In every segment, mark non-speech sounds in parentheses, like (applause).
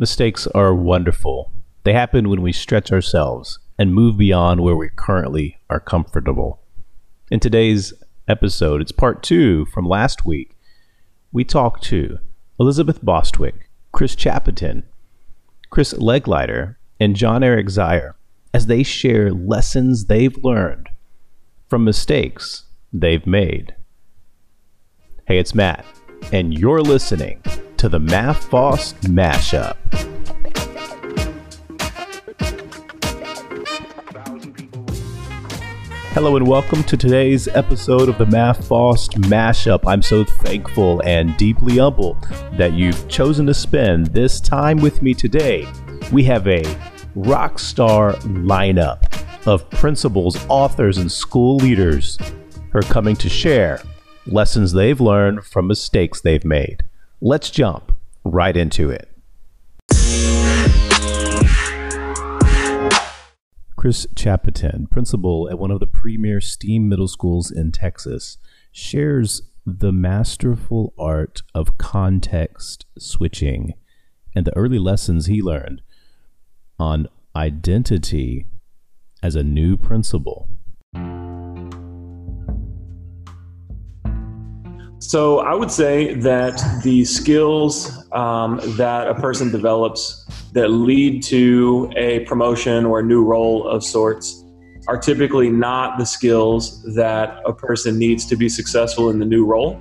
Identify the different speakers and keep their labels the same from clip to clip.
Speaker 1: Mistakes are wonderful. They happen when we stretch ourselves and move beyond where we currently are comfortable. In today's episode, it's part two from last week. We talked to Elizabeth Bostwick, Chris Chapiton, Chris Legleiter, and John Eric Zier as they share lessons they've learned from mistakes they've made. Hey, it's Matt, and you're listening to the Mafost Mashup. Hello and welcome to today's episode of the Mafost Mashup. I'm so thankful and deeply humbled that you've chosen to spend this time with me today. We have a rock star lineup of principals, authors, and school leaders who are coming to share lessons they've learned from mistakes they've made. Let's jump right into it. Chris Chapiton, principal at one of the premier STEAM middle schools in Texas, shares the masterful art of context switching and the early lessons he learned on identity as a new principal.
Speaker 2: So I would say that the skills um, that a person develops that lead to a promotion or a new role of sorts are typically not the skills that a person needs to be successful in the new role.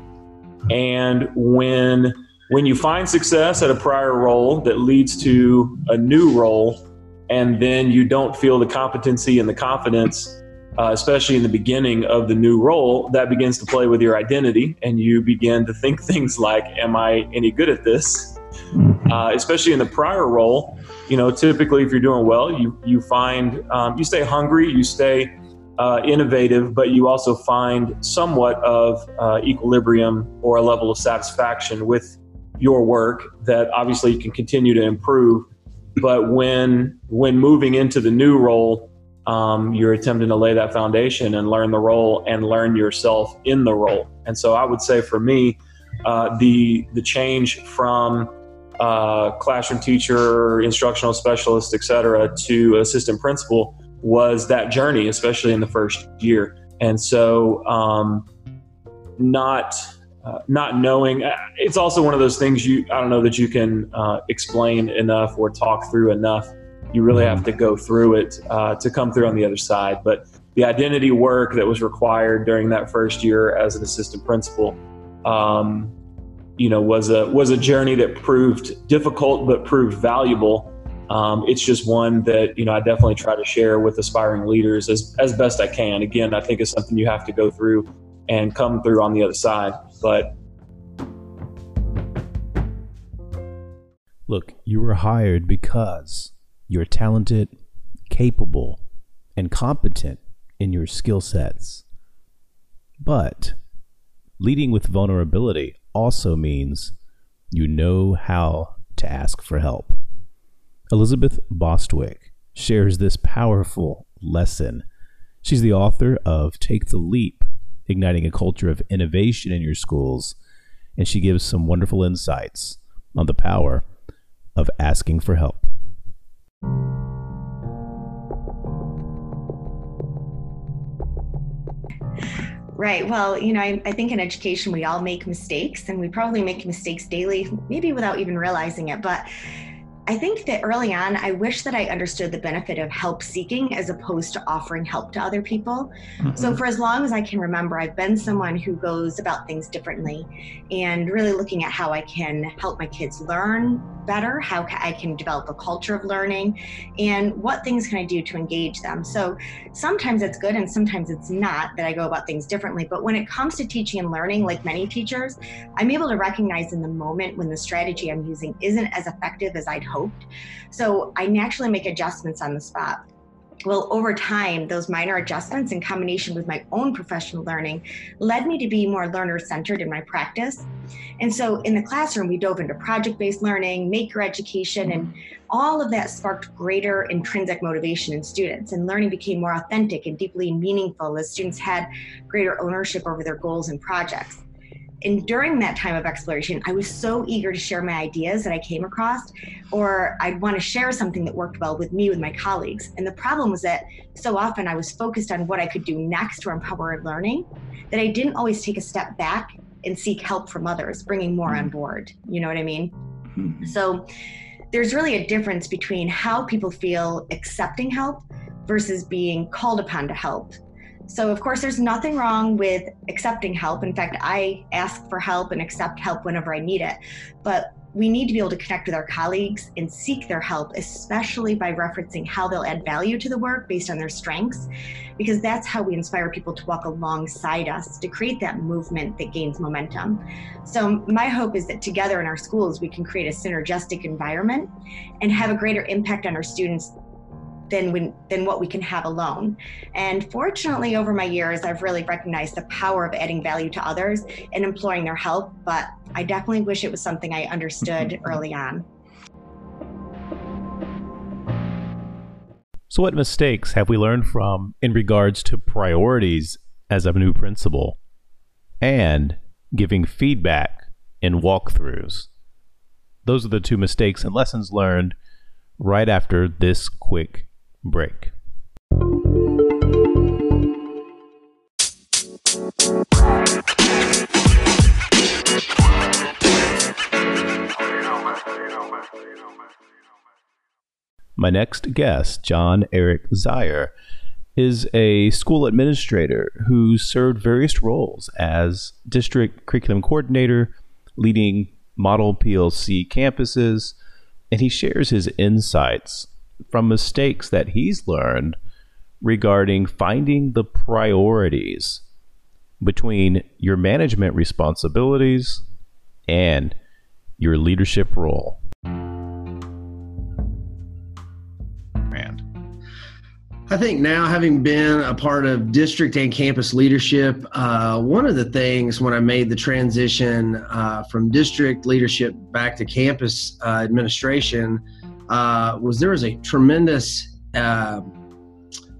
Speaker 2: And when when you find success at a prior role that leads to a new role, and then you don't feel the competency and the confidence uh, especially in the beginning of the new role, that begins to play with your identity, and you begin to think (laughs) things like, "Am I any good at this?" Mm-hmm. Uh, especially in the prior role, you know, typically if you're doing well, you you find um, you stay hungry, you stay uh, innovative, but you also find somewhat of uh, equilibrium or a level of satisfaction with your work that obviously you can continue to improve. But when when moving into the new role, um, you're attempting to lay that foundation and learn the role and learn yourself in the role. And so I would say for me, uh, the the change from uh, classroom teacher, instructional specialist, et cetera, to assistant principal was that journey, especially in the first year. And so, um, not uh, not knowing, uh, it's also one of those things you I don't know that you can uh, explain enough or talk through enough you really have to go through it uh, to come through on the other side. But the identity work that was required during that first year as an assistant principal, um, you know, was a was a journey that proved difficult but proved valuable. Um, it's just one that you know I definitely try to share with aspiring leaders as as best I can. Again, I think it's something you have to go through and come through on the other side. But
Speaker 1: look, you were hired because you're talented, capable, and competent in your skill sets. But leading with vulnerability also means you know how to ask for help. Elizabeth Bostwick shares this powerful lesson. She's the author of Take the Leap Igniting a Culture of Innovation in Your Schools, and she gives some wonderful insights on the power of asking for help.
Speaker 3: Right. Well, you know, I, I, think in education we all make mistakes and we probably make mistakes daily, maybe without even realizing it. But I think that early on, I wish that I understood the benefit of help seeking as opposed to offering help to other people. Mm-hmm. So, for as long as I can remember, I've been someone who goes about things differently and really looking at how I can help my kids learn better, how I can develop a culture of learning, and what things can I do to engage them. So, sometimes it's good and sometimes it's not that I go about things differently. But when it comes to teaching and learning, like many teachers, I'm able to recognize in the moment when the strategy I'm using isn't as effective as I'd hoped hoped. So I naturally make adjustments on the spot. Well, over time, those minor adjustments in combination with my own professional learning led me to be more learner centered in my practice. And so in the classroom, we dove into project based learning, maker education, and all of that sparked greater intrinsic motivation in students. And learning became more authentic and deeply meaningful as students had greater ownership over their goals and projects. And during that time of exploration, I was so eager to share my ideas that I came across, or I'd want to share something that worked well with me, with my colleagues. And the problem was that so often I was focused on what I could do next to empower learning that I didn't always take a step back and seek help from others, bringing more on board. You know what I mean? Mm-hmm. So there's really a difference between how people feel accepting help versus being called upon to help. So, of course, there's nothing wrong with accepting help. In fact, I ask for help and accept help whenever I need it. But we need to be able to connect with our colleagues and seek their help, especially by referencing how they'll add value to the work based on their strengths, because that's how we inspire people to walk alongside us to create that movement that gains momentum. So, my hope is that together in our schools, we can create a synergistic environment and have a greater impact on our students than when, than what we can have alone. And fortunately, over my years, I've really recognized the power of adding value to others and imploring their help. But I definitely wish it was something I understood (laughs) early on.
Speaker 1: So, what mistakes have we learned from in regards to priorities as a new principal and giving feedback in walkthroughs? Those are the two mistakes and lessons learned right after this quick break. My next guest, John Eric Zier, is a school administrator who served various roles as district curriculum coordinator, leading model PLC campuses, and he shares his insights from mistakes that he's learned regarding finding the priorities between your management responsibilities and your leadership role.
Speaker 4: I think now, having been a part of district and campus leadership, uh, one of the things when I made the transition uh, from district leadership back to campus uh, administration uh, was there was a tremendous uh,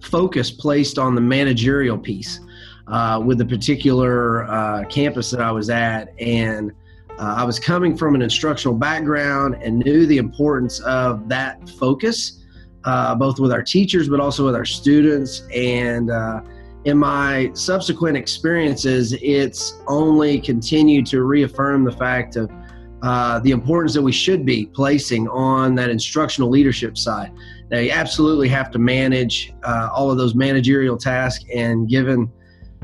Speaker 4: focus placed on the managerial piece uh, with the particular uh, campus that I was at. And uh, I was coming from an instructional background and knew the importance of that focus, both with our teachers, but also with our students. And in my subsequent experiences, it's only continued to reaffirm the fact of uh, the importance that we should be placing on that instructional leadership side. Now, you absolutely have to manage uh, all of those managerial tasks, and given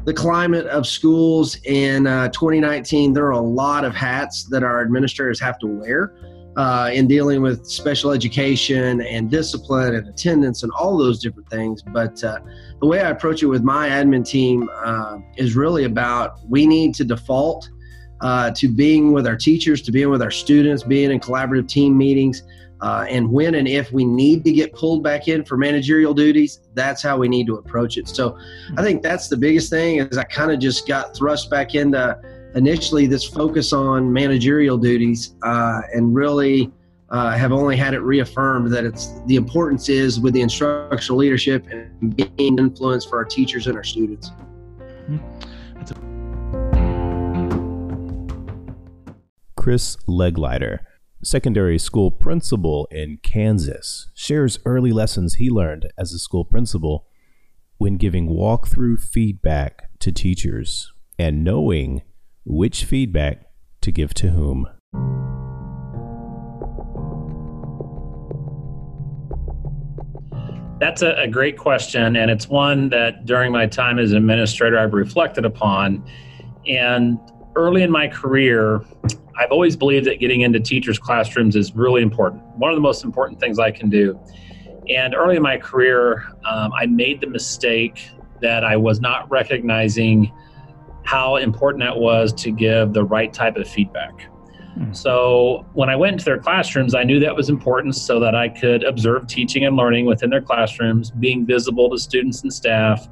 Speaker 4: the climate of schools in uh, 2019, there are a lot of hats that our administrators have to wear. Uh, in dealing with special education and discipline and attendance and all those different things. But uh, the way I approach it with my admin team uh, is really about we need to default uh, to being with our teachers, to being with our students, being in collaborative team meetings. Uh, and when and if we need to get pulled back in for managerial duties, that's how we need to approach it. So I think that's the biggest thing is I kind of just got thrust back into initially this focus on managerial duties uh, and really uh, have only had it reaffirmed that it's the importance is with the instructional leadership and being influence for our teachers and our students. Mm-hmm.
Speaker 1: Chris Legleiter, secondary school principal in Kansas, shares early lessons he learned as a school principal when giving walkthrough feedback to teachers and knowing which feedback to give to whom.
Speaker 5: That's a, a, great question, and it's one that during my time as administrator I've reflected upon. And early in my career, I've always believed that getting into teachers' classrooms is really important. One of the most important things I can do. And early in my career, um, I made the mistake that I was not recognizing how important that was to give the right type of feedback. Hmm. So when I went into their classrooms, I knew that was important so that I could observe teaching and learning within their classrooms, being visible to students and staff,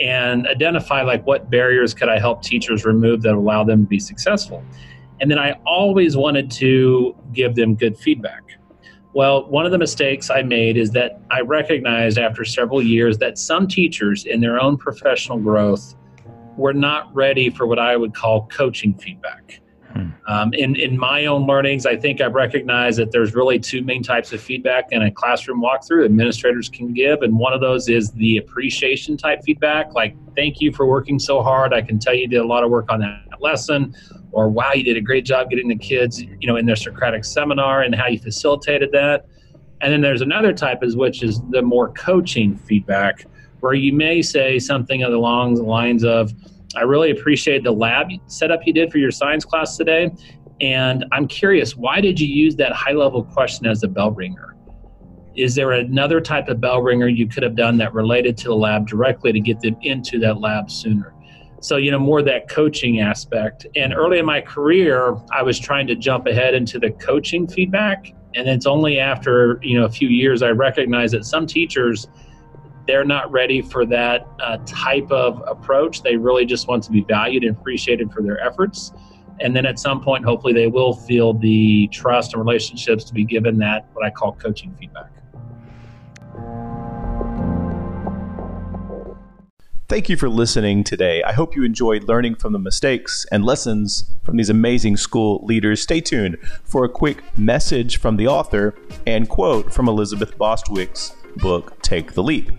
Speaker 5: and identify like what barriers could I help teachers remove that allow them to be successful. And then I always wanted to give them good feedback. Well, one of the mistakes I made is that I recognized after several years that some teachers in their own professional growth were not ready for what I would call coaching feedback. Hmm. Um, in, in my own learnings, I think I've recognized that there's really two main types of feedback in a classroom walkthrough administrators can give. And one of those is the appreciation type feedback, like, thank you for working so hard. I can tell you did a lot of work on that lesson. Or, wow, you did a great job getting the kids, you know, in their Socratic seminar and how you facilitated that. And then there's another type, is which is the more coaching feedback, where you may say something along the lines of, I really appreciate the lab setup you did for your science class today. And I'm curious, why did you use that high level question as a bell ringer? Is there another type of bell ringer you could have done that related to the lab directly to get them into that lab sooner? So, you know, more that coaching aspect. And early in my career, I was trying to jump ahead into the coaching feedback. And it's only after, you know, a few years I recognized that some teachers they're not ready for that uh, type of approach. They really just want to be valued and appreciated for their efforts. And then at some point, hopefully, they will feel the trust and relationships to be given that what I call coaching feedback.
Speaker 1: Thank you for listening today. I hope you enjoyed learning from the mistakes and lessons from these amazing school leaders. Stay tuned for a quick message from the author and quote from Elizabeth Bostwick's book, Take the Leap.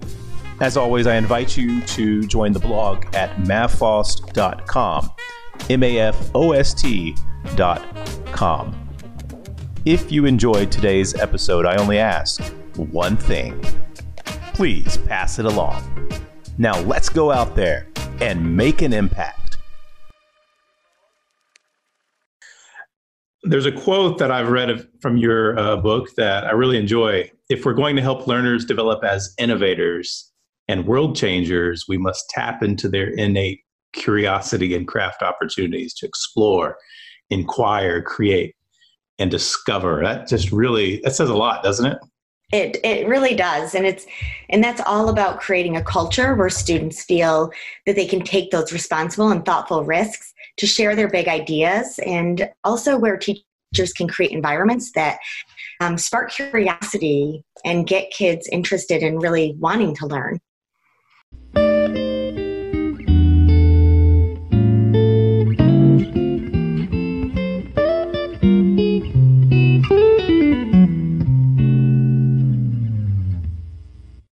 Speaker 1: As always, I invite you to join the blog at mafost.com, M A F O S T.com. If you enjoyed today's episode, I only ask one thing please pass it along. Now let's go out there and make an impact.
Speaker 6: There's a quote that I've read from your uh, book that I really enjoy. If we're going to help learners develop as innovators and world changers, we must tap into their innate curiosity and craft opportunities to explore, inquire, create, and discover. That just really that says a lot, doesn't it?
Speaker 3: It it really does, and it's and that's all about creating a culture where students feel that they can take those responsible and thoughtful risks to share their big ideas, and also where teachers can create environments that um, spark curiosity and get kids interested in really wanting to learn.